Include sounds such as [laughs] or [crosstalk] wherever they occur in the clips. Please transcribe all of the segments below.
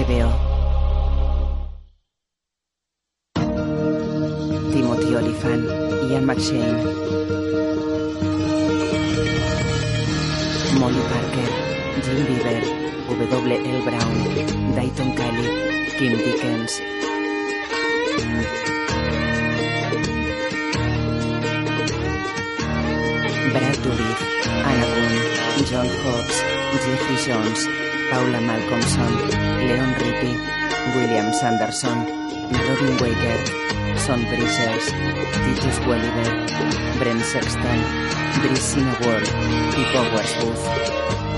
HBO. Timothy Olyphant, Ian McShane. Molly Parker, Jim Beaver, W. L. Brown, Dayton Kelly, Kim Dickens. Brad Dourif, Anna Boone, John Hawkes, Jeffrey Jones, Paula Malcolmson, Leon Rippey, William Sanderson, Robin Waker, Son Bridgers, Titus Welliver, Brent Sexton, Brisina Ward y Powers Booth.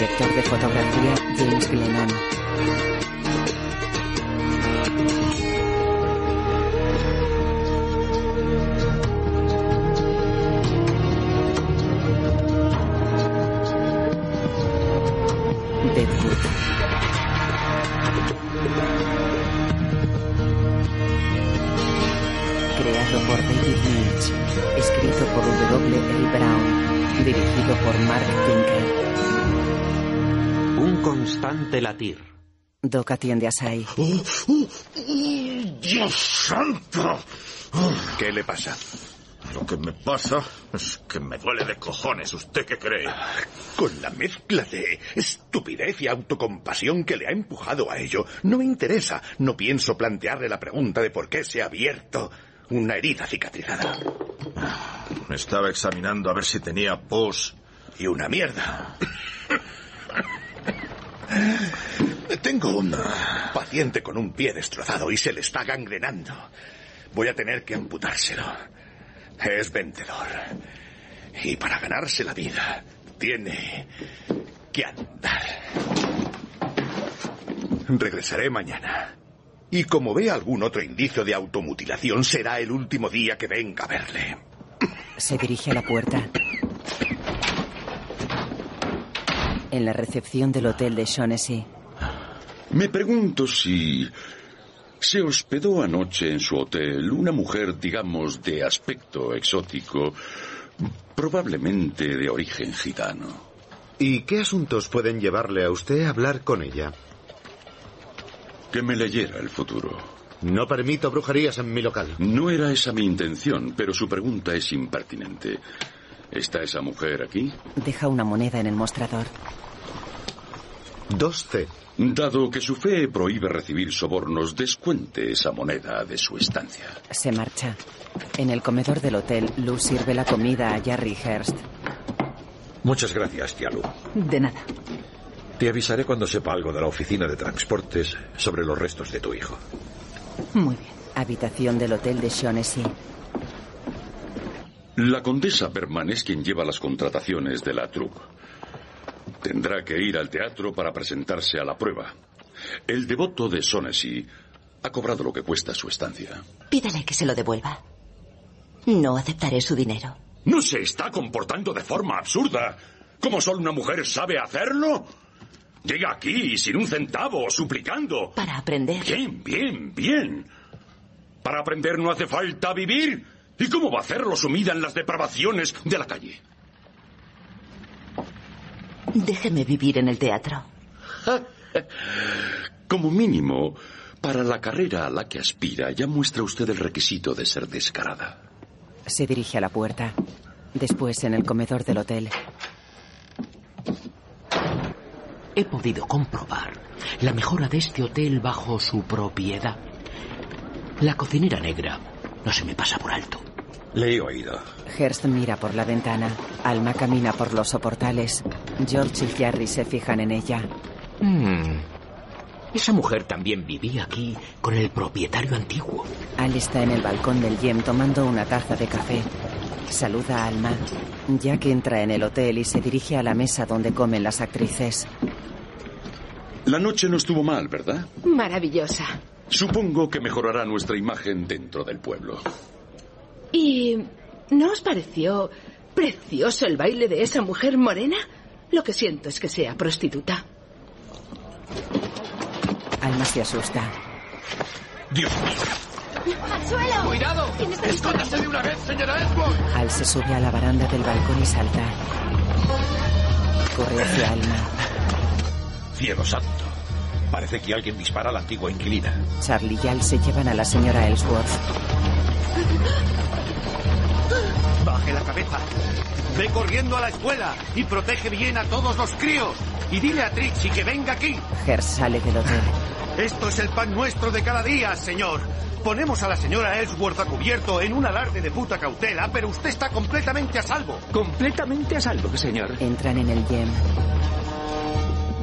Director de fotografía James Glennon. Creado por David Milch. Escrito por W. L. Brown. Dirigido por Mark Tinker. Un constante latir. Doc atiende a Sai. ¡Dios santo! ¿Qué le pasa? Lo que me pasa es que me duele de cojones. ¿Usted qué cree? Con la mezcla de estupidez y autocompasión que le ha empujado a ello, no me interesa. No pienso plantearle la pregunta de por qué se ha abierto una herida cicatrizada. Me estaba examinando a ver si tenía pus. Y una mierda. [laughs] Tengo un paciente con un pie destrozado y se le está gangrenando. Voy a tener que amputárselo. Es vendedor. Y para ganarse la vida, tiene que andar. Regresaré mañana. Y como vea algún otro indicio de automutilación, será el último día que venga a verle. Se dirige a la puerta. En la recepción del hotel de Shaughnessy. Me pregunto si se hospedó anoche en su hotel una mujer, digamos, de aspecto exótico, probablemente de origen gitano. ¿Y qué asuntos pueden llevarle a usted a hablar con ella? Que me leyera el futuro. No permito brujerías en mi local. No era esa mi intención, pero su pregunta es impertinente. ¿Está esa mujer aquí? Deja una moneda en el mostrador. 2C. Dado que su fe prohíbe recibir sobornos, descuente esa moneda de su estancia. Se marcha. En el comedor del hotel, Lou sirve la comida a Jarry Hearst. Muchas gracias, tía Lu. De nada. Te avisaré cuando sepa algo de la oficina de transportes sobre los restos de tu hijo. Muy bien. Habitación del hotel de Shaughnessy. La condesa Berman es quien lleva las contrataciones de la troupe. Tendrá que ir al teatro para presentarse a la prueba. El devoto de Shaughnessy ha cobrado lo que cuesta su estancia. Pídale que se lo devuelva. No aceptaré su dinero. ¿No se está comportando de forma absurda? ¿Como solo una mujer sabe hacerlo? Llega aquí sin un centavo, suplicando. Para aprender. Bien, bien, bien. Para aprender no hace falta vivir. ¿Y cómo va a hacerlo sumida en las depravaciones de la calle? Déjeme vivir en el teatro. [laughs] Como mínimo, para la carrera a la que aspira, ya muestra usted el requisito de ser descarada. Se dirige a la puerta. Después, en el comedor del hotel. He podido comprobar la mejora de este hotel bajo su propiedad. La cocinera negra no se me pasa por alto. Le he oído. Hearst mira por la ventana. Alma camina por los soportales. George y Jarry se fijan en ella. Hmm. Esa mujer también vivía aquí con el propietario antiguo. Al está en el balcón del Yem tomando una taza de café. Saluda a Alma. Jack entra en el hotel y se dirige a la mesa donde comen las actrices. La noche no estuvo mal, ¿verdad? Maravillosa. Supongo que mejorará nuestra imagen dentro del pueblo. ¿Y no os pareció precioso el baile de esa mujer morena? Lo que siento es que sea prostituta. Alma se asusta. Dios mío. ¡Al suelo! ¡Cuidado! ¿Quién está ¡Escóndase de una vez, señora Edward! Al se sube a la baranda del balcón y salta. Corre hacia Alma. Cielo santo. Parece que alguien dispara a la antigua inquilina. Charlie y Al se llevan a la señora Ellsworth. Baje la cabeza. Ve corriendo a la escuela y protege bien a todos los críos. Y dile a Trixie que venga aquí. Hers sale del hotel. Esto es el pan nuestro de cada día, señor. Ponemos a la señora Ellsworth a cubierto en un alarde de puta cautela, pero usted está completamente a salvo. Completamente a salvo, señor. Entran en el gem.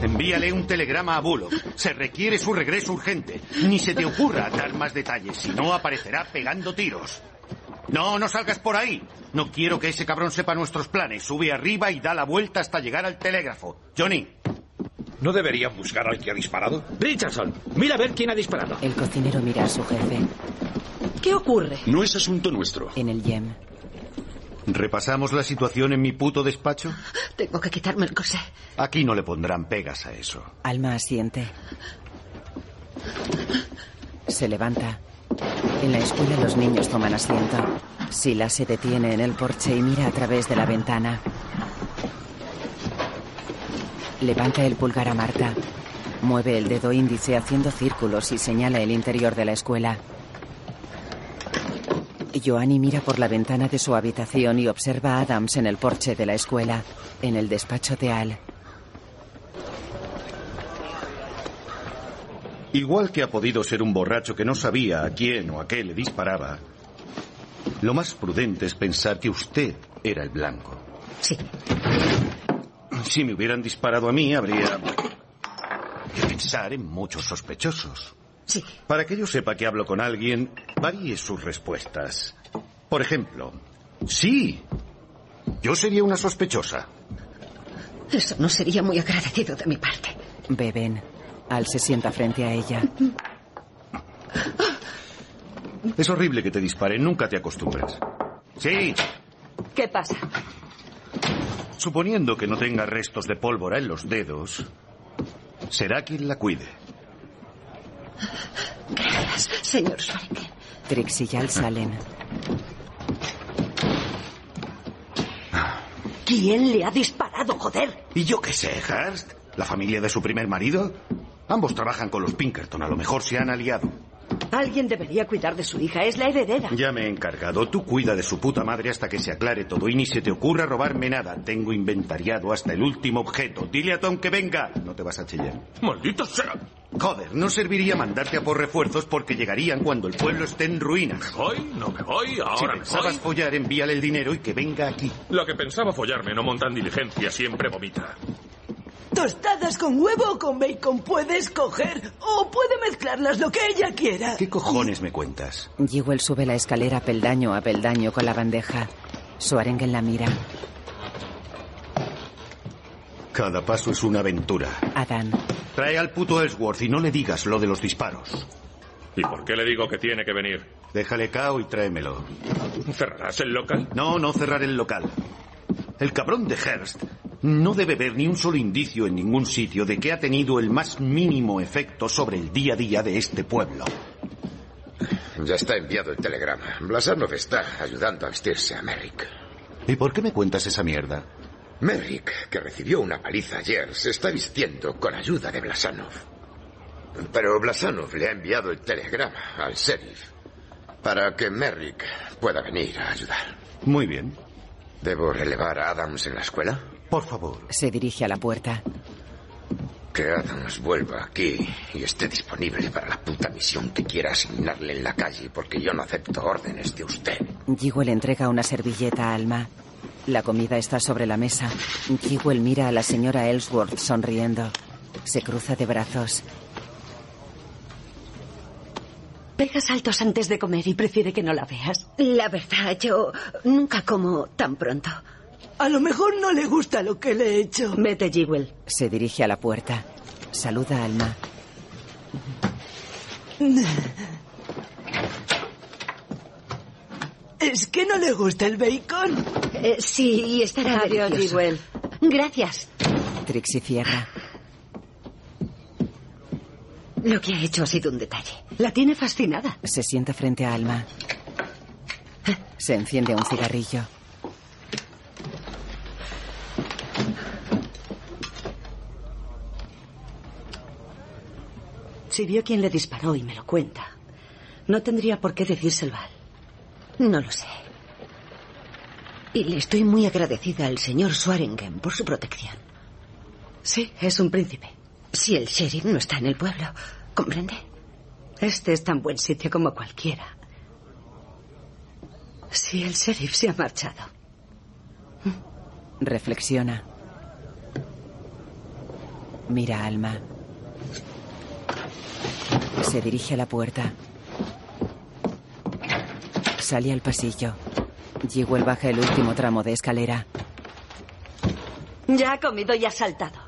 Envíale un telegrama a Bullock. Se requiere su regreso urgente. Ni se te ocurra dar más detalles, si no aparecerá pegando tiros. No, no salgas por ahí. No quiero que ese cabrón sepa nuestros planes. Sube arriba y da la vuelta hasta llegar al telégrafo. Johnny, ¿No deberían buscar al que ha disparado? Richardson, mira a ver quién ha disparado. El cocinero mira a su jefe. ¿Qué ocurre? No es asunto nuestro. En el gem. ¿repasamos la situación en mi puto despacho? Tengo que quitarme el corsé. Aquí no le pondrán pegas a eso. Alma asiente. Se levanta. En la escuela los niños toman asiento. Sila se detiene en el porche y mira a través de la ventana. Levanta el pulgar a Marta. Mueve el dedo índice haciendo círculos y señala el interior de la escuela. Joanny mira por la ventana de su habitación y observa a Adams en el porche de la escuela, en el despacho de Al. Igual que ha podido ser un borracho que no sabía a quién o a qué le disparaba, lo más prudente es pensar que usted era el blanco. Sí. Si me hubieran disparado a mí, habría que pensar en muchos sospechosos. Sí. Para que yo sepa que hablo con alguien, varíe sus respuestas. Por ejemplo, sí, yo sería una sospechosa. Eso no sería muy agradecido de mi parte. Beben. Al se sienta frente a ella. Es horrible que te disparen, nunca te acostumbras. Sí, ¿Qué pasa? suponiendo que no tenga restos de pólvora en los dedos, será quien la cuide. Gracias, señor Swarinken. Trix y Al salen. ¿Quién le ha disparado, joder? ¿Y yo qué sé, Hurst? ¿La familia de su primer marido? Ambos trabajan con los Pinkerton, a lo mejor se han aliado. Alguien debería cuidar de su hija, es la heredera. Ya me he encargado. Tú cuida de su puta madre hasta que se aclare todo y ni se te ocurra robarme nada. Tengo inventariado hasta el último objeto. Dile a Tom que venga. No te vas a chillar. ¡Maldito sea! Joder, no serviría mandarte a por refuerzos porque llegarían cuando el pueblo esté en ruinas. ¿Voy? ¿No me voy? Si ¿Ahora me pensabas voy? follar, envíale el dinero y que venga aquí. La que pensaba follarme no monta en diligencia, siempre vomita. Tostadas con huevo o con bacon puede escoger o puede mezclarlas lo que ella quiera. ¿Qué cojones me cuentas? Jewel sube la escalera peldaño a peldaño con la bandeja. Suarengen la mira. Cada paso es una aventura. Adán. Trae al puto Ellsworth y no le digas lo de los disparos. ¿Y por qué le digo que tiene que venir? Déjale cao y tráemelo. ¿Cerrarás el local? No, no cerrar el local. El cabrón de Hearst no debe ver ni un solo indicio en ningún sitio de que ha tenido el más mínimo efecto sobre el día a día de este pueblo. Ya está enviado el telegrama. Blasanov está ayudando a vestirse a Merrick. ¿Y por qué me cuentas esa mierda? Merrick, que recibió una paliza ayer, se está vistiendo con ayuda de Blasanov. Pero Blasanov le ha enviado el telegrama al sheriff para que Merrick pueda venir a ayudar. Muy bien. ¿Debo relevar a Adams en la escuela? Por favor. Se dirige a la puerta. Que Adams vuelva aquí y esté disponible para la puta misión que quiera asignarle en la calle, porque yo no acepto órdenes de usted. Jewel entrega una servilleta a Alma. La comida está sobre la mesa. Jewel mira a la señora Ellsworth sonriendo. Se cruza de brazos. Pega saltos antes de comer y prefiere que no la veas. La verdad, yo nunca como tan pronto. A lo mejor no le gusta lo que le he hecho. Vete, Jewel. Se dirige a la puerta. Saluda a Alma. ¿Es que no le gusta el bacon? Eh, sí, y estará Adiós, delicioso. Gracias. Trixie cierra. Lo que ha hecho ha sido un detalle. La tiene fascinada. Se sienta frente a Alma. Se enciende un cigarrillo. Si vio quién le disparó y me lo cuenta, no tendría por qué decírselo a él. No lo sé. Y le estoy muy agradecida al señor Swaringen por su protección. Sí, es un príncipe. Si el sheriff no está en el pueblo, ¿comprende? Este es tan buen sitio como cualquiera. Si el sheriff se ha marchado. Reflexiona. Mira Alma. Se dirige a la puerta. Sale al pasillo. Jewel baja el último tramo de escalera. Ya ha comido y ha saltado.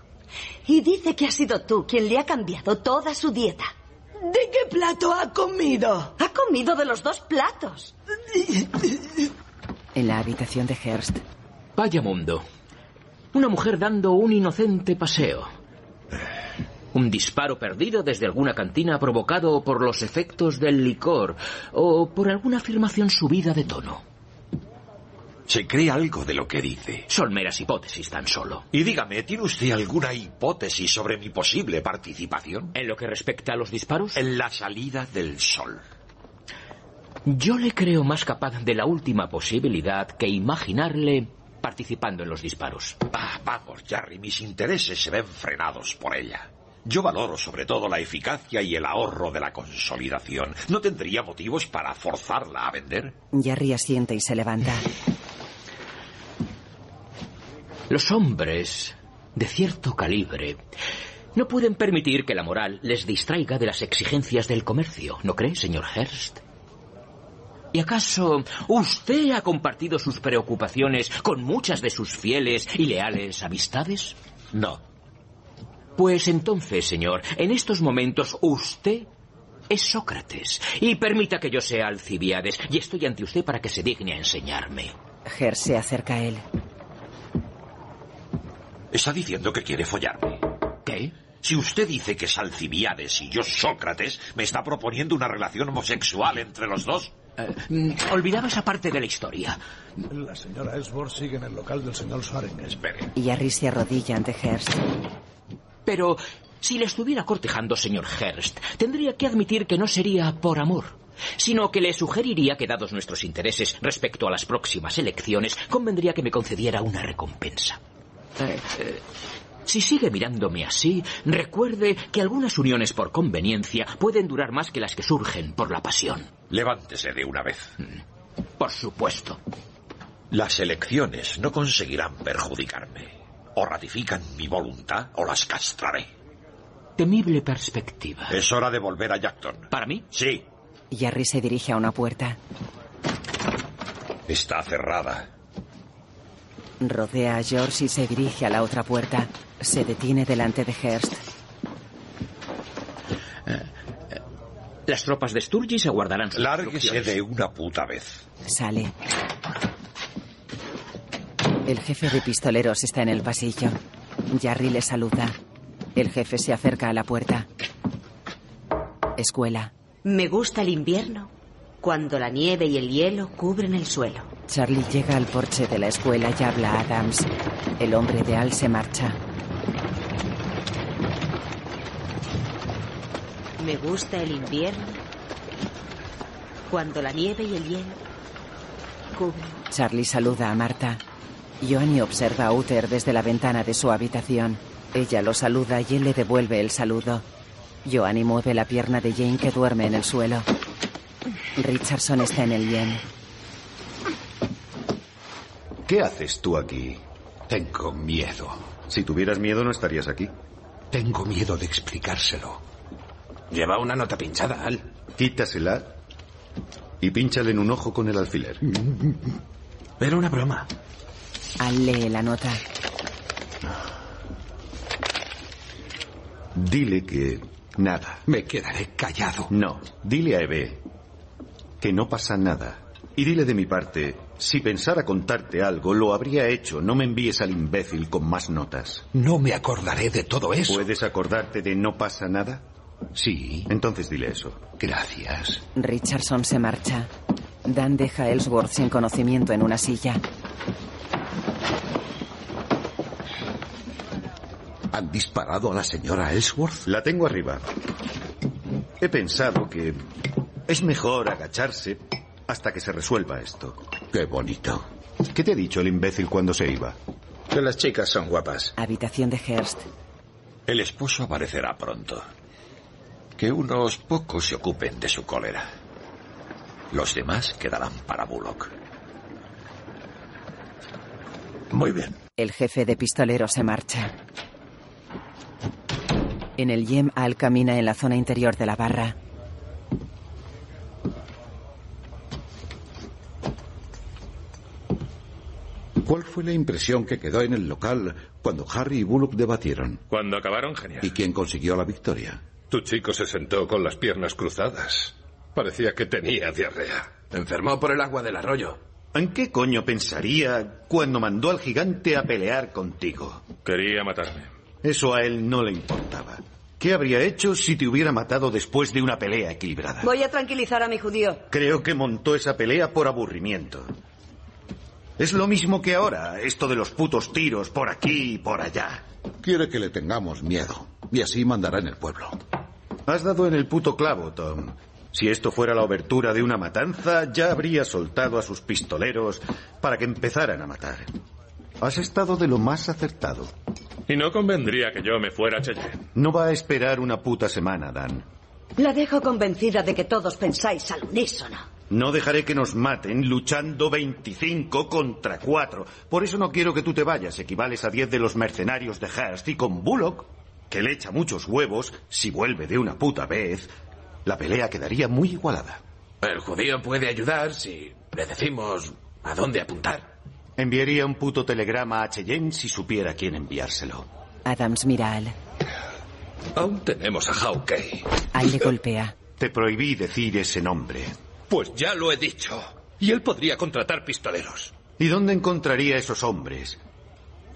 Y dice que ha sido tú quien le ha cambiado toda su dieta. ¿De qué plato ha comido? Ha comido de los dos platos. En la habitación de Hearst. Vaya mundo. Una mujer dando un inocente paseo. Un disparo perdido desde alguna cantina provocado por los efectos del licor o por alguna afirmación subida de tono. ¿Se cree algo de lo que dice? Son meras hipótesis tan solo. Y dígame, ¿tiene usted alguna hipótesis sobre mi posible participación? ¿En lo que respecta a los disparos? En la salida del sol. Yo le creo más capaz de la última posibilidad que imaginarle participando en los disparos. Ah, vamos, Jarry, mis intereses se ven frenados por ella. Yo valoro sobre todo la eficacia y el ahorro de la consolidación. ¿No tendría motivos para forzarla a vender? Jerry asiente y se levanta. Los hombres de cierto calibre no pueden permitir que la moral les distraiga de las exigencias del comercio, ¿no cree, señor Hearst? ¿Y acaso usted ha compartido sus preocupaciones con muchas de sus fieles y leales amistades? No. Pues entonces, señor, en estos momentos usted es Sócrates. Y permita que yo sea Alcibiades. Y estoy ante usted para que se digne a enseñarme. Ger se acerca a él. Está diciendo que quiere follarme. ¿Qué? Si usted dice que es Alcibiades y yo Sócrates, ¿me está proponiendo una relación homosexual entre los dos? Eh, olvidaba esa parte de la historia. La señora Ellsworth sigue en el local del señor Swaringen. Espere. Y Harry se arrodilla ante Hearst. Pero si le estuviera cortejando, señor Hearst, tendría que admitir que no sería por amor, sino que le sugeriría que, dados nuestros intereses respecto a las próximas elecciones, convendría que me concediera una recompensa. Eh, eh, si sigue mirándome así, recuerde que algunas uniones por conveniencia pueden durar más que las que surgen por la pasión. Levántese de una vez. Por supuesto. Las elecciones no conseguirán perjudicarme. O ratifican mi voluntad o las castraré. Temible perspectiva. Es hora de volver a Jackton. ¿Para mí? Sí. Y Harry se dirige a una puerta. Está cerrada. Rodea a George y se dirige a la otra puerta. Se detiene delante de Hearst. Las tropas de Sturgis aguardarán sus Lárguese de una puta vez. Sale. El jefe de pistoleros está en el pasillo. Jarry le saluda. El jefe se acerca a la puerta. Escuela. Me gusta el invierno, cuando la nieve y el hielo cubren el suelo. Charlie llega al porche de la escuela y habla a Adams. El hombre de Al se marcha. Me gusta el invierno, cuando la nieve y el hielo cubren. Charlie saluda a Marta. Joanny observa a Uther desde la ventana de su habitación. Ella lo saluda y él le devuelve el saludo. Joanny mueve la pierna de Jane que duerme en el suelo. Richardson está en el yen. ¿Qué haces tú aquí? Tengo miedo. Si tuvieras miedo no estarías aquí. Tengo miedo de explicárselo. Lleva una nota pinchada, Al. Quítasela y pínchale en un ojo con el alfiler. Era una broma. Al lee la nota. Dile que nada. Me quedaré callado. No, dile a Eve que no pasa nada. Y dile de mi parte, si pensara contarte algo, lo habría hecho. No me envíes al imbécil con más notas. No me acordaré de todo eso. ¿Puedes acordarte de no pasa nada? Sí. Entonces dile eso. Gracias. Richardson se marcha. Dan deja a Ellsworth sin conocimiento en una silla. ¿Han disparado a la señora Ellsworth? La tengo arriba. He pensado que es mejor agacharse hasta que se resuelva esto. Qué bonito. ¿Qué te ha dicho el imbécil cuando se iba? Que las chicas son guapas. Habitación de Hearst. El esposo aparecerá pronto. Que unos pocos se ocupen de su cólera. Los demás quedarán para Bullock. Muy bien. El jefe de pistoleros se marcha. En el Yem, Al camina en la zona interior de la barra. ¿Cuál fue la impresión que quedó en el local cuando Harry y Bullock debatieron? Cuando acabaron, genial. ¿Y quién consiguió la victoria? Tu chico se sentó con las piernas cruzadas. Parecía que tenía diarrea. Enfermó por el agua del arroyo. ¿En qué coño pensaría cuando mandó al gigante a pelear contigo? Quería matarme. Eso a él no le importaba. ¿Qué habría hecho si te hubiera matado después de una pelea equilibrada? Voy a tranquilizar a mi judío. Creo que montó esa pelea por aburrimiento. Es lo mismo que ahora, esto de los putos tiros por aquí y por allá. Quiere que le tengamos miedo. Y así mandará en el pueblo. Has dado en el puto clavo, Tom. Si esto fuera la obertura de una matanza, ya habría soltado a sus pistoleros para que empezaran a matar. Has estado de lo más acertado. Y no convendría que yo me fuera a Cheyenne. No va a esperar una puta semana, Dan. La dejo convencida de que todos pensáis al unísono. No dejaré que nos maten luchando 25 contra 4. Por eso no quiero que tú te vayas. Equivales a 10 de los mercenarios de Hearst. Y con Bullock, que le echa muchos huevos, si vuelve de una puta vez, la pelea quedaría muy igualada. El judío puede ayudar si le decimos a dónde apuntar. Enviaría un puto telegrama a Cheyenne si supiera quién enviárselo. Adams mira a Al. Aún tenemos a Hawkeye. Al le golpea. [laughs] Te prohibí decir ese nombre. Pues ya lo he dicho. Y él podría contratar pistoleros. ¿Y dónde encontraría esos hombres?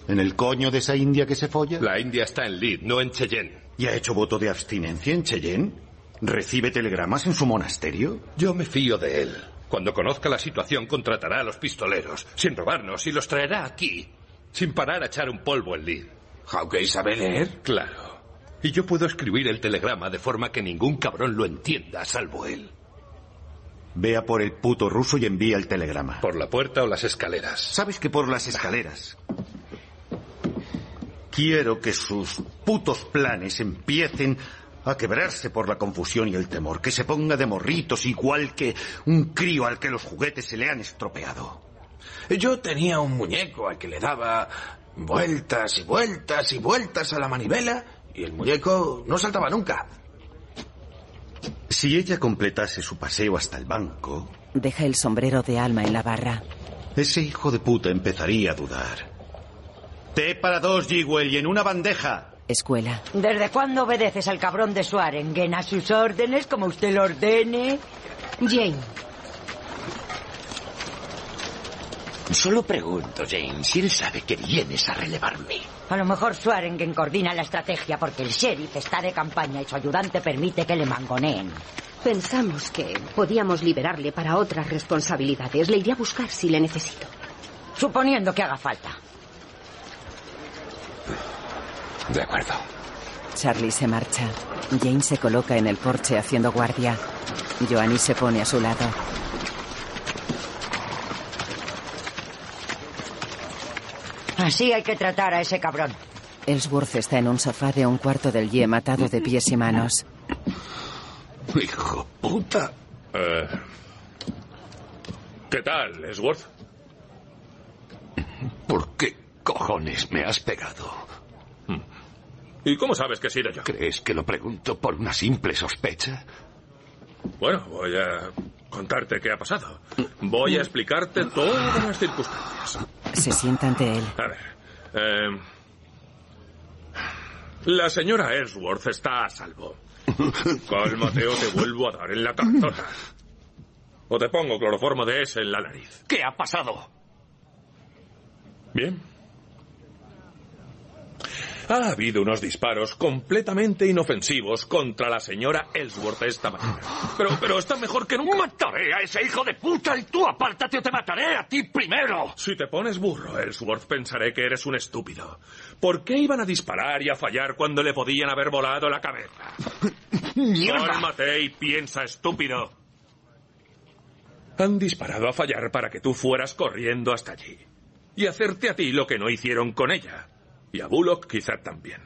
¿En el coño de esa india que se folla? La India está en Lead, no en Cheyenne. ¿Y ha hecho voto de abstinencia en Cheyenne? ¿Recibe telegramas en su monasterio? Yo me fío de él. Cuando conozca la situación contratará a los pistoleros, sin robarnos, y los traerá aquí, sin parar a echar un polvo en Lead. ¿Hawkeye sabe leer? Claro. Y yo puedo escribir el telegrama de forma que ningún cabrón lo entienda, salvo él. Vea por el puto ruso y envía el telegrama. ¿Por la puerta o las escaleras? Sabes que por las escaleras. Quiero que sus putos planes empiecen a quebrarse por la confusión y el temor, que se ponga de morritos igual que un crío al que los juguetes se le han estropeado. Yo tenía un muñeco al que le daba vueltas y vueltas y vueltas a la manivela y el muñeco no saltaba nunca. Si ella completase su paseo hasta el banco, Deja el sombrero de alma en la barra. ese hijo de puta empezaría a dudar. Té para dos, Jewel, y en una bandeja. Escuela. ¿Desde cuándo obedeces al cabrón de Swarengen a sus órdenes como usted lo ordene? Jane, Solo pregunto, Jane, si él sabe que vienes a relevarme. A lo mejor Swarengen coordina la estrategia porque el sheriff está de campaña y su ayudante permite que le mangoneen. pensamos que podíamos liberarle para otras responsabilidades. Le iré a buscar si le necesito. Suponiendo que haga falta. De acuerdo. Charlie se marcha. Jane se coloca en el porche haciendo guardia. Joanny se pone a su lado. Así hay que tratar a ese cabrón. Ellsworth está en un sofá de un cuarto del Yem atado de pies y manos. Hijo puta. Eh, ¿Qué tal, Esworth? ¿Por qué cojones me has pegado? ¿Y cómo sabes que he sido yo? ¿Crees que lo pregunto por una simple sospecha? Bueno, voy a contarte qué ha pasado. Voy a explicarte todas las circunstancias. Se sienta ante él. A ver. eh, la señora Ellsworth está a salvo. Cálmate o te vuelvo a dar en la cabezota. O te pongo cloroformo de ese en la nariz. ¿Qué ha pasado? Bien. Ha habido unos disparos completamente inofensivos contra la señora Ellsworth esta mañana. Pero, pero está mejor que nunca. Mataré a ese hijo de puta y tú apártate o te mataré a ti primero. Si te pones burro, Ellsworth, pensaré que eres un estúpido. ¿Por qué iban a disparar y a fallar cuando le podían haber volado la cabeza? ¡Mierda! Cálmate y piensa, estúpido. Han disparado a fallar para que tú fueras corriendo hasta allí. Y hacerte a ti lo que no hicieron con ella. Y a Bullock quizá también.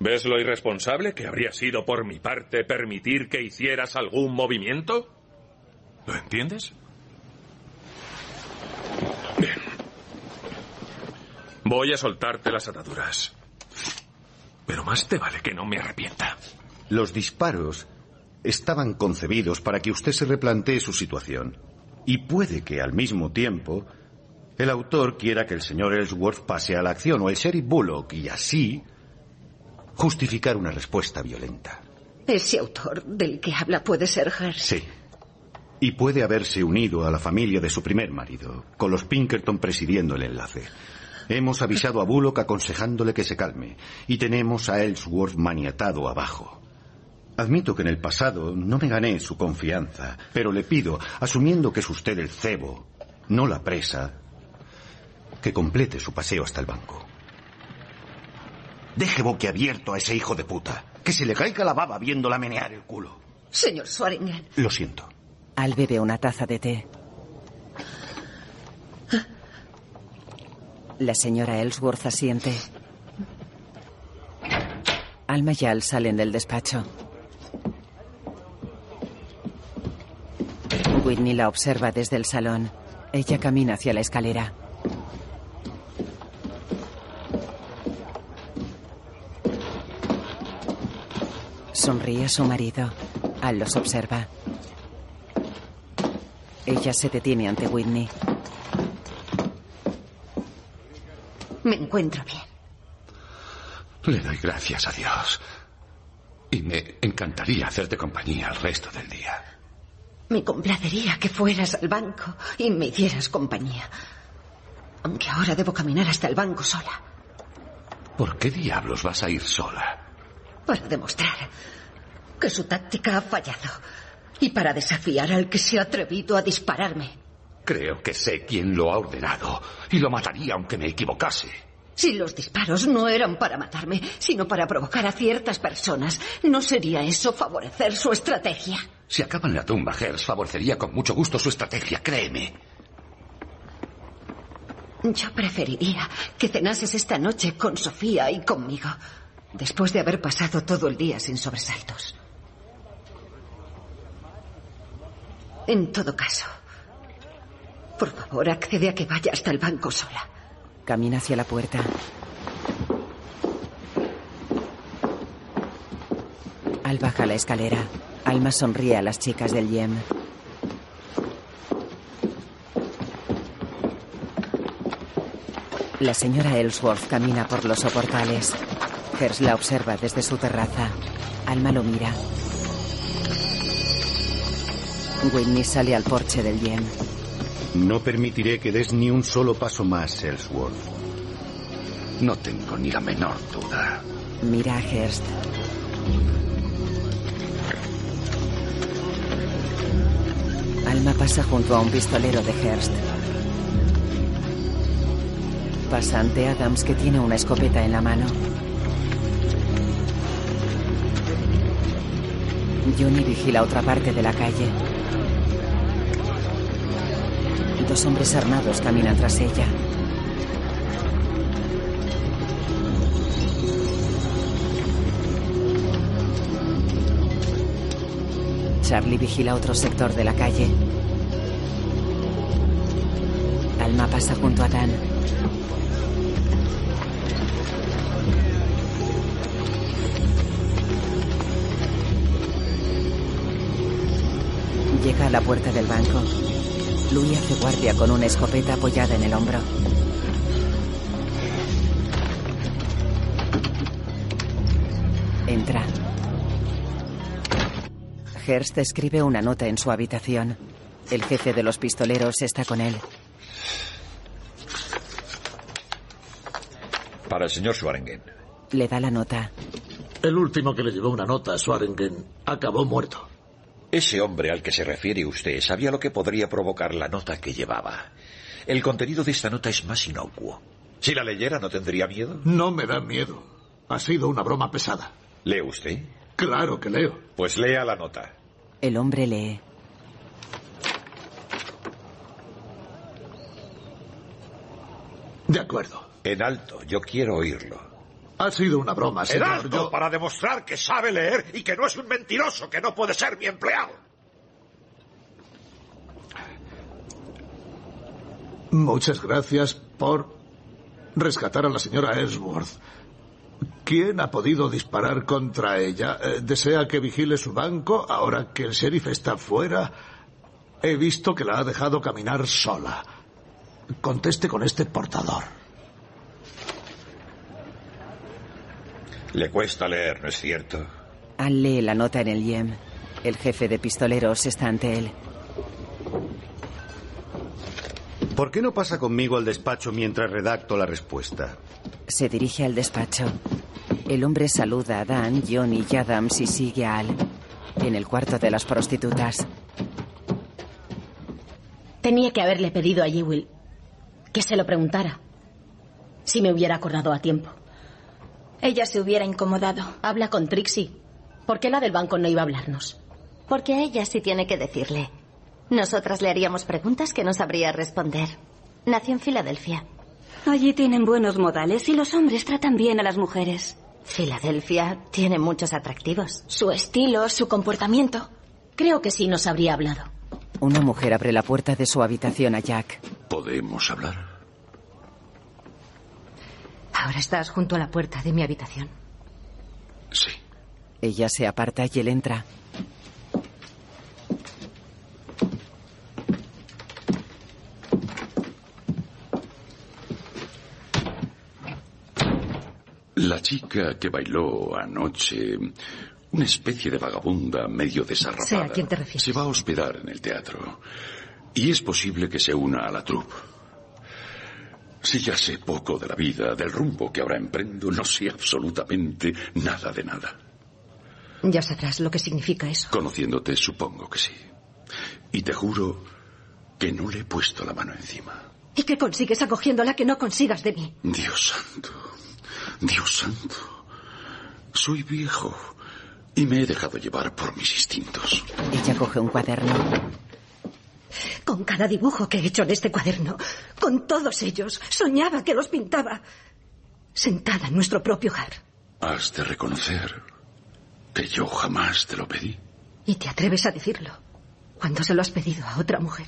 ¿Ves lo irresponsable que habría sido por mi parte permitir que hicieras algún movimiento? ¿Lo entiendes? Bien. Voy a soltarte las ataduras. Pero más te vale que no me arrepienta. Los disparos estaban concebidos para que usted se replantee su situación. Y puede que al mismo tiempo el autor quiera que el señor Ellsworth pase a la acción o el sheriff Bullock y así justificar una respuesta violenta. Ese autor del que habla puede ser Hearst. Sí. Y puede haberse unido a la familia de su primer marido, con los Pinkerton presidiendo el enlace. Hemos avisado a Bullock aconsejándole que se calme, y tenemos a Ellsworth maniatado abajo. Admito que en el pasado no me gané su confianza, pero le pido, asumiendo que es usted el cebo, no la presa, que complete su paseo hasta el banco. Deje boquiabierto a ese hijo de puta. Que se le caiga la baba viéndola menear el culo. Señor Swaringen. Lo siento. Al bebe una taza de té. La señora Ellsworth asiente. Alma y Al salen del despacho. Whitney la observa desde el salón. Ella camina hacia la escalera. Sonríe a su marido. Al los observa. Ella se detiene ante Whitney. Me encuentro bien. Le doy gracias a Dios. Y me encantaría hacerte compañía el resto del día. Me complacería que fueras al banco y me hicieras compañía. Aunque ahora debo caminar hasta el banco sola. ¿Por qué diablos vas a ir sola? Para demostrar que su táctica ha fallado. Y para desafiar al que se ha atrevido a dispararme. Creo que sé quién lo ha ordenado. Y lo mataría aunque me equivocase. Si los disparos no eran para matarme, sino para provocar a ciertas personas, ¿no sería eso favorecer su estrategia? Si acaba en la tumba, Hers favorecería con mucho gusto su estrategia, créeme. Yo preferiría que cenases esta noche con Sofía y conmigo, después de haber pasado todo el día sin sobresaltos. En todo caso, por favor, accede a que vaya hasta el banco sola. Camina hacia la puerta. Al baja la escalera. Alma sonríe a las chicas del Yem. La señora Ellsworth camina por los soportales. Hers la observa desde su terraza. Alma lo mira. Whitney sale al porche del Yem. No permitiré que des ni un solo paso más, Ellsworth. No tengo ni la menor duda. Mira a Hearst. Alma pasa junto a un pistolero de Hearst. Pasa ante Adams que tiene una escopeta en la mano. Johnny vigila otra parte de la calle. Dos hombres armados caminan tras ella. Charlie vigila otro sector de la calle. Alma pasa junto a Dan. La puerta del banco. Louis hace guardia con una escopeta apoyada en el hombro. Entra. Hearst escribe una nota en su habitación. El jefe de los pistoleros está con él. Para el señor Schwaringen. Le da la nota. El último que le llevó una nota a Swaringen acabó muerto. Ese hombre al que se refiere usted sabía lo que podría provocar la nota que llevaba. El contenido de esta nota es más inocuo. Si la leyera, ¿no tendría miedo? No me da miedo. Ha sido una broma pesada. ¿Lee usted? Claro que leo. Pues lea la nota. El hombre lee. De acuerdo. En alto, yo quiero oírlo. Ha sido una broma, señor. alto, Yo- para demostrar que sabe leer y que no es un mentiroso, que no puede ser mi empleado. Muchas gracias por rescatar a la señora Ellsworth. ¿Quién ha podido disparar contra ella? Eh, ¿Desea que vigile su banco ahora que el sheriff está fuera? He visto que la ha dejado caminar sola. Conteste con este portador. Le cuesta leer, ¿no es cierto? Al lee la nota en el YEM. El jefe de pistoleros está ante él. ¿Por qué no pasa conmigo al despacho mientras redacto la respuesta? Se dirige al despacho. El hombre saluda a Dan, Johnny y Adams y sigue a Al. En el cuarto de las prostitutas. Tenía que haberle pedido a Jewel que se lo preguntara. Si me hubiera acordado a tiempo. Ella se hubiera incomodado. Habla con Trixie. ¿Por qué la del banco no iba a hablarnos? Porque ella sí tiene que decirle. Nosotras le haríamos preguntas que no sabría responder. Nació en Filadelfia. Allí tienen buenos modales y los hombres tratan bien a las mujeres. Filadelfia tiene muchos atractivos. Su estilo, su comportamiento. Creo que sí nos habría hablado. Una mujer abre la puerta de su habitación a Jack. ¿Podemos hablar? Ahora estás junto a la puerta de mi habitación. Sí. Ella se aparta y él entra. La chica que bailó anoche, una especie de vagabunda medio desarrapada, Sé a quién te refieres. se va a hospedar en el teatro. Y es posible que se una a la troupe. Si ya sé poco de la vida, del rumbo que ahora emprendo, no sé absolutamente nada de nada. Ya sabrás lo que significa eso. Conociéndote, supongo que sí. Y te juro que no le he puesto la mano encima. ¿Y qué consigues acogiéndola que no consigas de mí? Dios santo, Dios santo. Soy viejo y me he dejado llevar por mis instintos. Ella coge un cuaderno. Con cada dibujo que he hecho en este cuaderno, con todos ellos, soñaba que los pintaba. Sentada en nuestro propio hogar. Has de reconocer que yo jamás te lo pedí. Y te atreves a decirlo cuando se lo has pedido a otra mujer.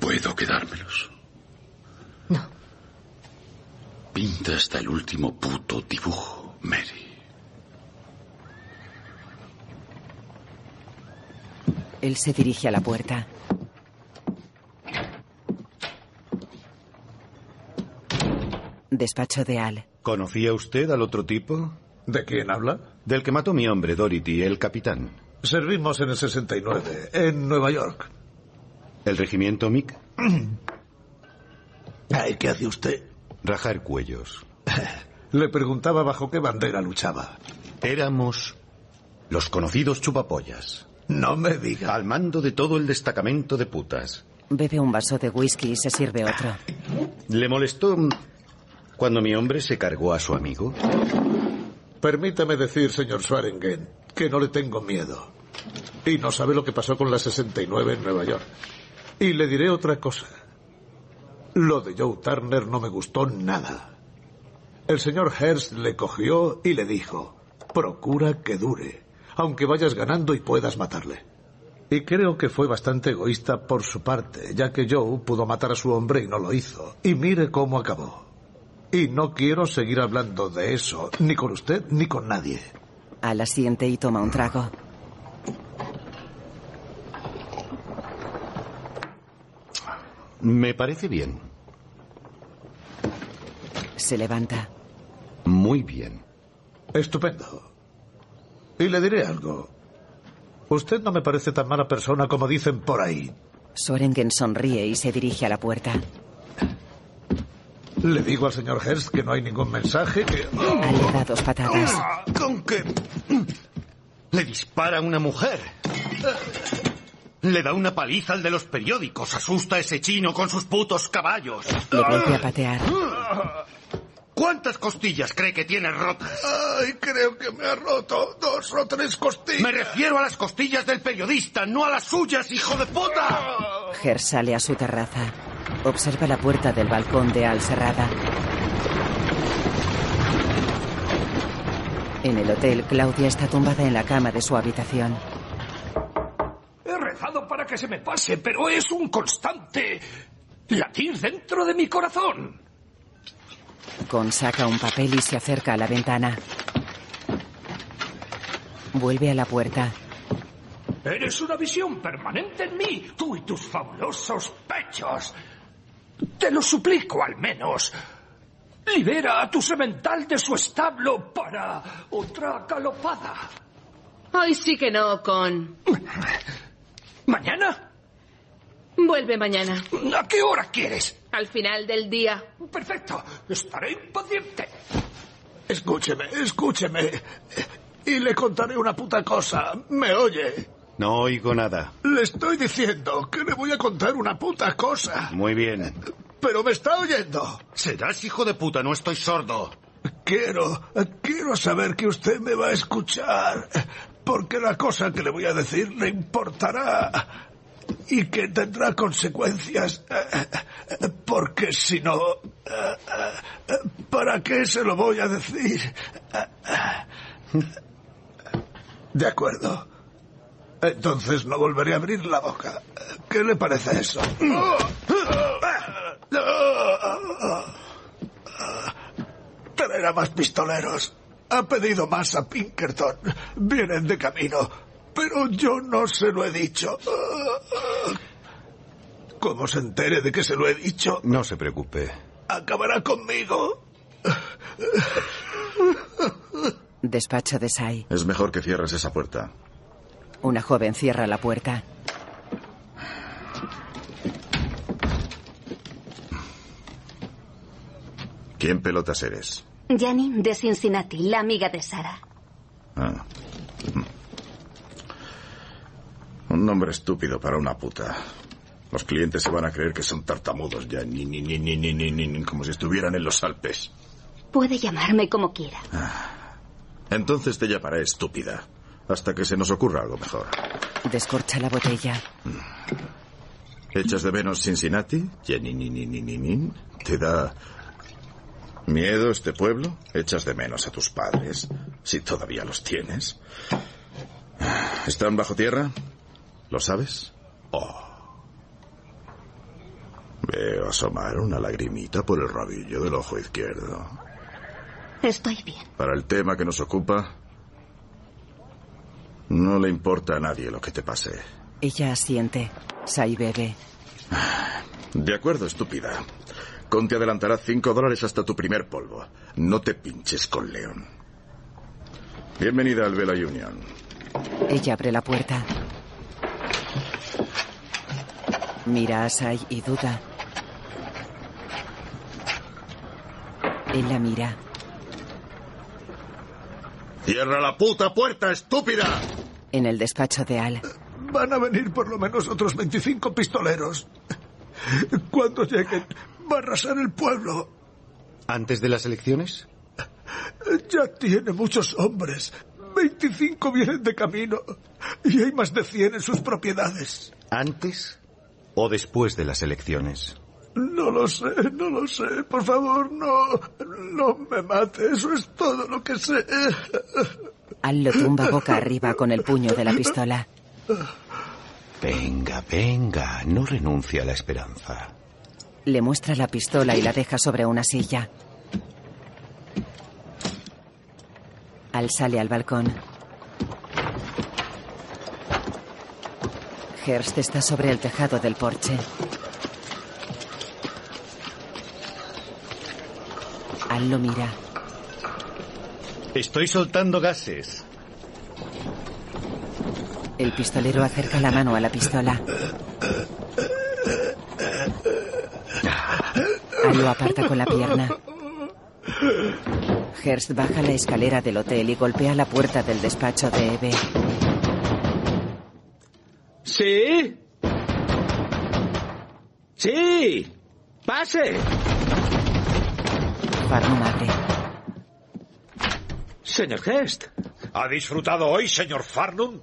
¿Puedo quedármelos? No. Pinta hasta el último puto dibujo, Mary. Él se dirige a la puerta. Despacho de Al. ¿Conocía usted al otro tipo? ¿De quién habla? Del que mató mi hombre, Dorothy, el capitán. Servimos en el 69, en Nueva York. ¿El regimiento MiG? [clears throat] Ay, ¿Qué hace usted? Rajar cuellos. [clears throat] Le preguntaba bajo qué bandera luchaba. Éramos los conocidos chupapollas. No me diga. Al mando de todo el destacamento de putas. Bebe un vaso de whisky y se sirve otro. ¿Le molestó cuando mi hombre se cargó a su amigo? Permítame decir, señor Swaringen, que no le tengo miedo. Y no sabe lo que pasó con la 69 en Nueva York. Y le diré otra cosa. Lo de Joe Turner no me gustó nada. El señor Hearst le cogió y le dijo, procura que dure, aunque vayas ganando y puedas matarle. Y creo que fue bastante egoísta por su parte, ya que Joe pudo matar a su hombre y no lo hizo. Y mire cómo acabó. Y no quiero seguir hablando de eso, ni con usted ni con nadie. Al asiente y toma un trago. Me parece bien. Se levanta. Muy bien. Estupendo. Y le diré algo. Usted no me parece tan mala persona como dicen por ahí. Swerengen sonríe y se dirige a la puerta. Le digo al señor Hearst que no hay ningún mensaje, que... Le da dos patadas. ¿Con qué? Le dispara a una mujer. Le da una paliza al de los periódicos. Asusta a ese chino con sus putos caballos. Le vuelve a patear. ¿Cuántas costillas cree que tiene rotas? Ay, creo que me ha roto dos o tres costillas. Me refiero a las costillas del periodista, no a las suyas, hijo de puta. Ger sale a su terraza. Observa la puerta del balcón de Al cerrada. En el hotel, Claudia está tumbada en la cama de su habitación. He rezado para que se me pase, pero es un constante latir dentro de mi corazón. Con saca un papel y se acerca a la ventana. Vuelve a la puerta. Eres una visión permanente en mí, tú y tus fabulosos pechos. Te lo suplico al menos. Libera a tu semental de su establo para otra galopada. Hoy sí que no, con... ¿Mañana? Vuelve mañana. ¿A qué hora quieres? Al final del día. Perfecto. Estaré impaciente. Escúcheme, escúcheme. Y le contaré una puta cosa. ¿Me oye? No oigo nada. Le estoy diciendo que le voy a contar una puta cosa. Muy bien. Pero me está oyendo. Serás hijo de puta, no estoy sordo. Quiero, quiero saber que usted me va a escuchar. Porque la cosa que le voy a decir le importará. Y que tendrá consecuencias. Porque si no... ¿Para qué se lo voy a decir? De acuerdo. Entonces no volveré a abrir la boca. ¿Qué le parece eso? Traerá más pistoleros. Ha pedido más a Pinkerton. Vienen de camino. Pero yo no se lo he dicho. Como se entere de que se lo he dicho, No se preocupe. acabará conmigo. Despacho de Sai. Es mejor que cierres esa puerta. Una joven cierra la puerta. ¿Quién pelotas eres? Janine de Cincinnati, la amiga de Sara. Ah. Un nombre estúpido para una puta. Los clientes se van a creer que son tartamudos ya, ni, ni, ni, ni, ni, ni, ni como si estuvieran en los Alpes. Puede llamarme como quiera. Entonces te llamaré estúpida, hasta que se nos ocurra algo mejor. Descorcha la botella. ¿Echas de menos Cincinnati? Jenny, ni, ni, ni, ni, ni. ¿Te da miedo este pueblo? ¿Echas de menos a tus padres? Si todavía los tienes. ¿Están bajo tierra? ¿Lo sabes? Oh. Veo asomar una lagrimita por el rabillo del ojo izquierdo. Estoy bien. Para el tema que nos ocupa, no le importa a nadie lo que te pase. Ella asiente. Sai bebe. De acuerdo, estúpida. Con te adelantará cinco dólares hasta tu primer polvo. No te pinches con León. Bienvenida al Vela Union. Ella abre la puerta. Mira a Sai y duda. Él la mira. ¡Cierra la puta puerta, estúpida! En el despacho de Al. Van a venir por lo menos otros 25 pistoleros. Cuando lleguen, va a arrasar el pueblo. ¿Antes de las elecciones? Ya tiene muchos hombres. 25 vienen de camino. Y hay más de 100 en sus propiedades. ¿Antes o después de las elecciones? No lo sé, no lo sé. Por favor, no. No me mate. Eso es todo lo que sé. Al lo tumba boca arriba con el puño de la pistola. Venga, venga, no renuncia a la esperanza. Le muestra la pistola y la deja sobre una silla. Al sale al balcón. Hearst está sobre el tejado del porche. Al lo mira. Estoy soltando gases. El pistolero acerca la mano a la pistola. Al lo aparta con la pierna. Hearst baja la escalera del hotel y golpea la puerta del despacho de Eve. ¿Sí? Sí. Pase. Farnum abre. Señor Hest. ¿Ha disfrutado hoy, señor Farnum?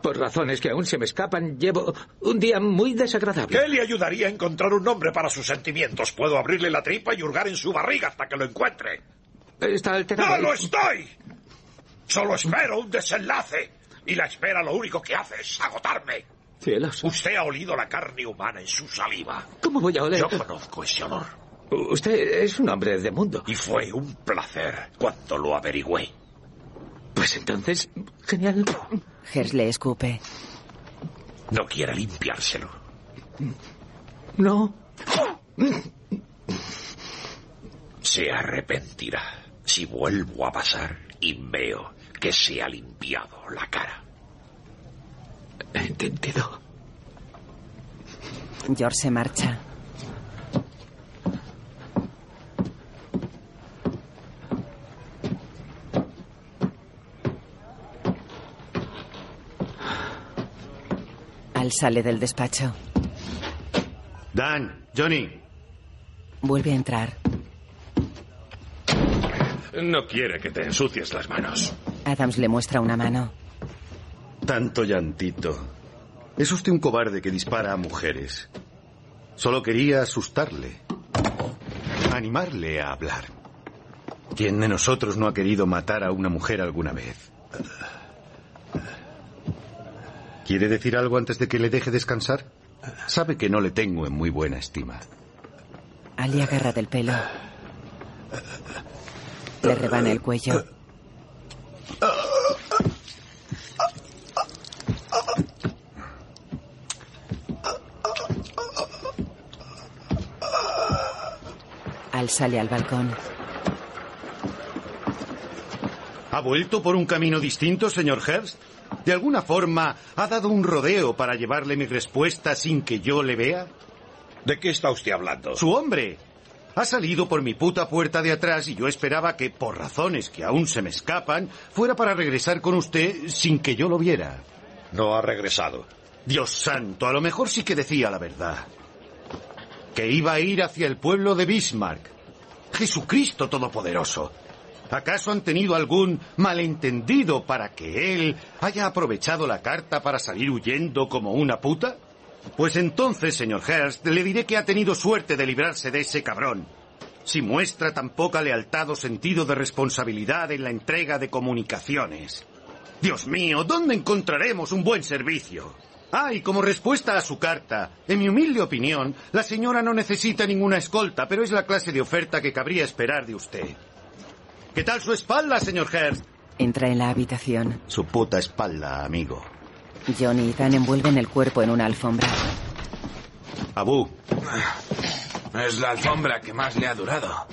Por razones que aún se me escapan, llevo un día muy desagradable. ¿Qué le ayudaría a encontrar un nombre para sus sentimientos? Puedo abrirle la tripa y hurgar en su barriga hasta que lo encuentre. Está alterado. ¡No lo estoy! Solo espero un desenlace. Y la espera lo único que hace es agotarme. Cielos. Usted ha olido la carne humana en su saliva. ¿Cómo voy a oler? Yo conozco ese olor. Usted es un hombre de mundo. Y fue un placer cuando lo averigüé. Pues entonces, genial. Hearst le escupe. No quiere limpiárselo. No. Se arrepentirá si vuelvo a pasar y veo que se ha limpiado la cara. Entendido. George se marcha. Al sale del despacho. Dan, Johnny. Vuelve a entrar. No quiere que te ensucies las manos. Adams le muestra una mano. Tanto llantito. Es usted un cobarde que dispara a mujeres. Solo quería asustarle. Animarle a hablar. ¿Quién de nosotros no ha querido matar a una mujer alguna vez? ¿Quiere decir algo antes de que le deje descansar? Sabe que no le tengo en muy buena estima. Ali agarra del pelo. Le rebana el cuello. Sale al balcón. ¿Ha vuelto por un camino distinto, señor Hearst? ¿De alguna forma ha dado un rodeo para llevarle mi respuesta sin que yo le vea? ¿De qué está usted hablando? Su hombre. Ha salido por mi puta puerta de atrás y yo esperaba que, por razones que aún se me escapan, fuera para regresar con usted sin que yo lo viera. No ha regresado. Dios santo, a lo mejor sí que decía la verdad. Que iba a ir hacia el pueblo de Bismarck. Jesucristo Todopoderoso. ¿Acaso han tenido algún malentendido para que él haya aprovechado la carta para salir huyendo como una puta? Pues entonces, señor Hearst, le diré que ha tenido suerte de librarse de ese cabrón. Si muestra tan poca lealtad o sentido de responsabilidad en la entrega de comunicaciones. Dios mío, ¿dónde encontraremos un buen servicio? Ah, y como respuesta a su carta, en mi humilde opinión, la señora no necesita ninguna escolta, pero es la clase de oferta que cabría esperar de usted. ¿Qué tal su espalda, señor Hearst? Entra en la habitación. Su puta espalda, amigo. Johnny y Dan envuelven el cuerpo en una alfombra. Abu. Es la alfombra que más le ha durado.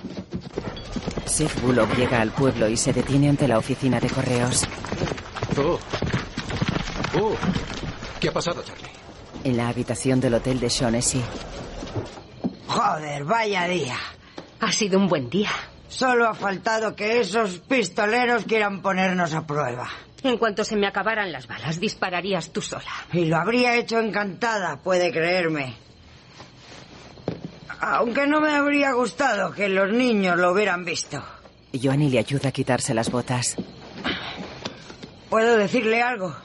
Seth Bullock llega al pueblo y se detiene ante la oficina de correos. Oh. Oh. ¿Qué ha pasado, Charlie? En la habitación del hotel de Shaughnessy. Joder, vaya día. Ha sido un buen día. Solo ha faltado que esos pistoleros quieran ponernos a prueba. En cuanto se me acabaran las balas, dispararías tú sola. Y lo habría hecho encantada, puede creerme. Aunque no me habría gustado que los niños lo hubieran visto. Joanny le ayuda a quitarse las botas. ¿Puedo decirle algo?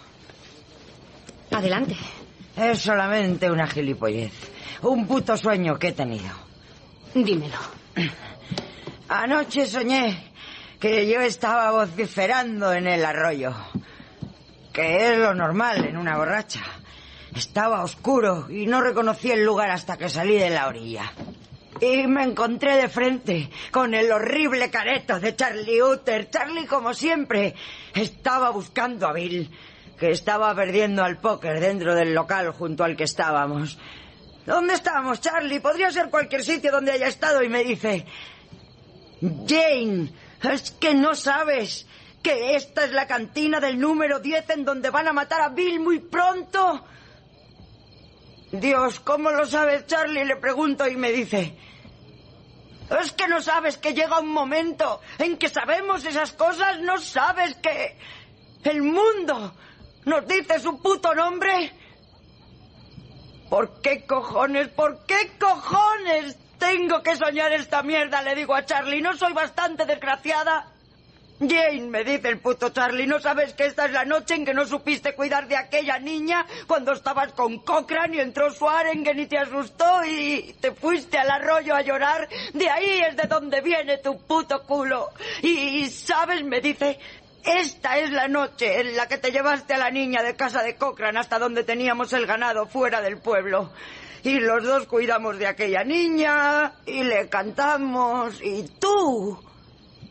Adelante. Es solamente una gilipollez. Un puto sueño que he tenido. Dímelo. Anoche soñé que yo estaba vociferando en el arroyo. Que es lo normal en una borracha. Estaba oscuro y no reconocí el lugar hasta que salí de la orilla. Y me encontré de frente con el horrible careto de Charlie Utter. Charlie, como siempre, estaba buscando a Bill, que estaba perdiendo al póker dentro del local junto al que estábamos. ¿Dónde estábamos, Charlie? Podría ser cualquier sitio donde haya estado. Y me dice, Jane, es que no sabes que esta es la cantina del número 10 en donde van a matar a Bill muy pronto. Dios, ¿cómo lo sabes, Charlie? Le pregunto y me dice, Es que no sabes que llega un momento en que sabemos esas cosas, no sabes que el mundo nos dice su puto nombre. ¿Por qué cojones, por qué cojones tengo que soñar esta mierda? Le digo a Charlie, ¿no soy bastante desgraciada? Jane, me dice el puto Charlie, ¿no sabes que esta es la noche en que no supiste cuidar de aquella niña cuando estabas con Cochrane y entró Swarengen y te asustó y te fuiste al arroyo a llorar? De ahí es de donde viene tu puto culo. Y, ¿sabes? Me dice, esta es la noche en la que te llevaste a la niña de casa de Cochrane hasta donde teníamos el ganado fuera del pueblo. Y los dos cuidamos de aquella niña y le cantamos y tú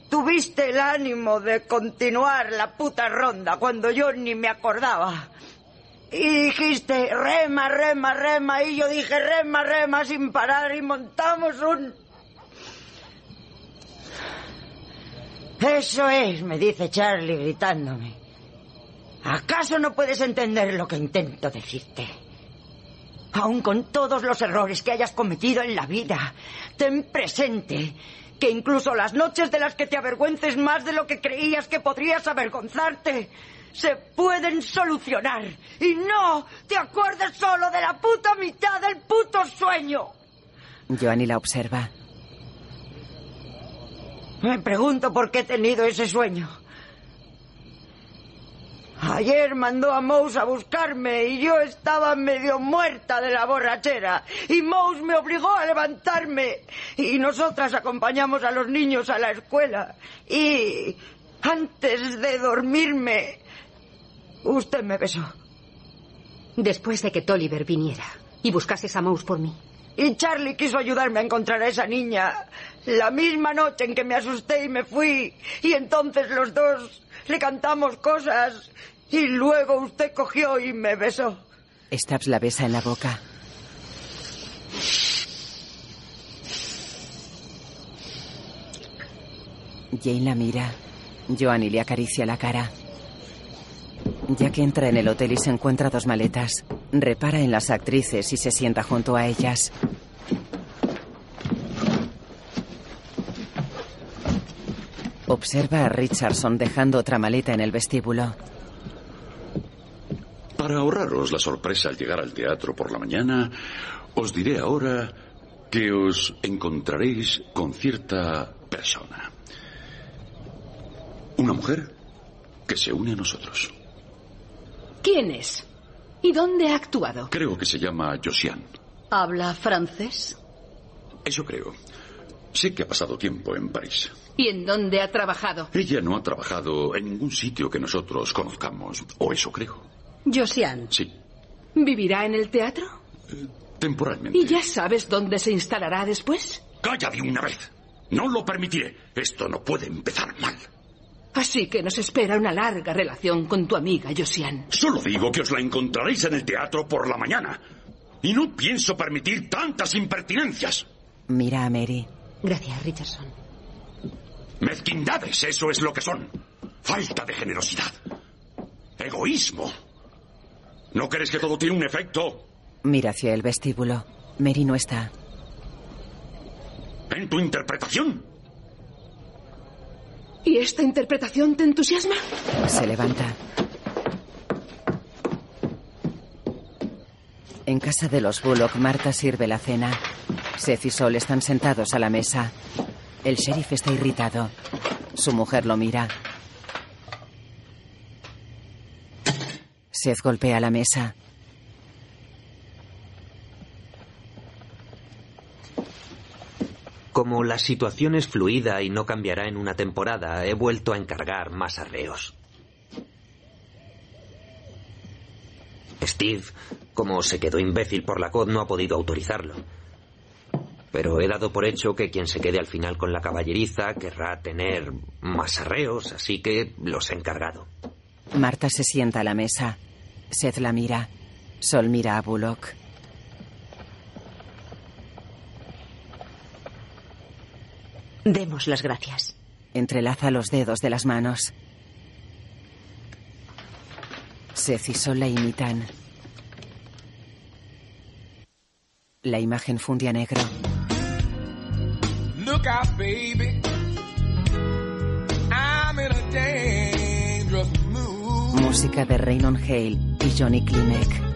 tuviste el ánimo de continuar la puta ronda cuando yo ni me acordaba. Y dijiste, rema, rema, rema, y yo dije, rema, rema, sin parar, y montamos un... Eso es, me dice Charlie gritándome. ¿Acaso no puedes entender lo que intento decirte? Aun con todos los errores que hayas cometido en la vida, ten presente que incluso las noches de las que te avergüences más de lo que creías que podrías avergonzarte se pueden solucionar. Y no te acuerdes solo de la puta mitad del puto sueño. Joanny la observa. Me pregunto por qué he tenido ese sueño. Ayer mandó a Mouse a buscarme y yo estaba medio muerta de la borrachera. Y Mouse me obligó a levantarme. Y nosotras acompañamos a los niños a la escuela. Y antes de dormirme, usted me besó. Después de que Tolliver viniera y buscases a Mouse por mí. Y Charlie quiso ayudarme a encontrar a esa niña la misma noche en que me asusté y me fui. Y entonces los dos le cantamos cosas y luego usted cogió y me besó. Stabs la besa en la boca. Jane la mira. Joanny le acaricia la cara. Ya que entra en el hotel y se encuentra dos maletas, repara en las actrices y se sienta junto a ellas. Observa a Richardson dejando otra maleta en el vestíbulo. Para ahorraros la sorpresa al llegar al teatro por la mañana, os diré ahora que os encontraréis con cierta persona. Una mujer que se une a nosotros. ¿Quién es? ¿Y dónde ha actuado? Creo que se llama Josiane. ¿Habla francés? Eso creo. Sé que ha pasado tiempo en París. ¿Y en dónde ha trabajado? Ella no ha trabajado en ningún sitio que nosotros conozcamos, o eso creo. Josiane. Sí, ¿Vivirá en el teatro? temporalmente. ¿Y ya sabes dónde se instalará después? ¡Calla de una vez! No lo permitiré. Esto no puede empezar mal. Así que nos espera una larga relación con tu amiga Josiane. Solo digo que os la encontraréis en el teatro por la mañana. Y no pienso permitir tantas impertinencias. Mira a Mary. Gracias, Richardson. Mezquindades, eso es lo que son. Falta de generosidad. Egoísmo. ¿No crees que todo tiene un efecto? Mira hacia el vestíbulo. Mary no está. ¿En tu interpretación? ¿Y esta interpretación te entusiasma? Se levanta. En casa de los Bullock, Marta sirve la cena. Seth y Sol están sentados a la mesa. El sheriff está irritado. Su mujer lo mira. Seth golpea la mesa. Como la situación es fluida y no cambiará en una temporada, he vuelto a encargar más arreos. Steve, como se quedó imbécil por la COD, no ha podido autorizarlo. Pero he dado por hecho que quien se quede al final con la caballeriza querrá tener más arreos, así que los he encargado. Marta se sienta a la mesa. Seth la mira. Sol mira a Bullock. Demos las gracias. Entrelaza los dedos de las manos. Seth y Sol la imitan. La imagen funde a negro. Música de Raynon Hale y Johnny Klimek.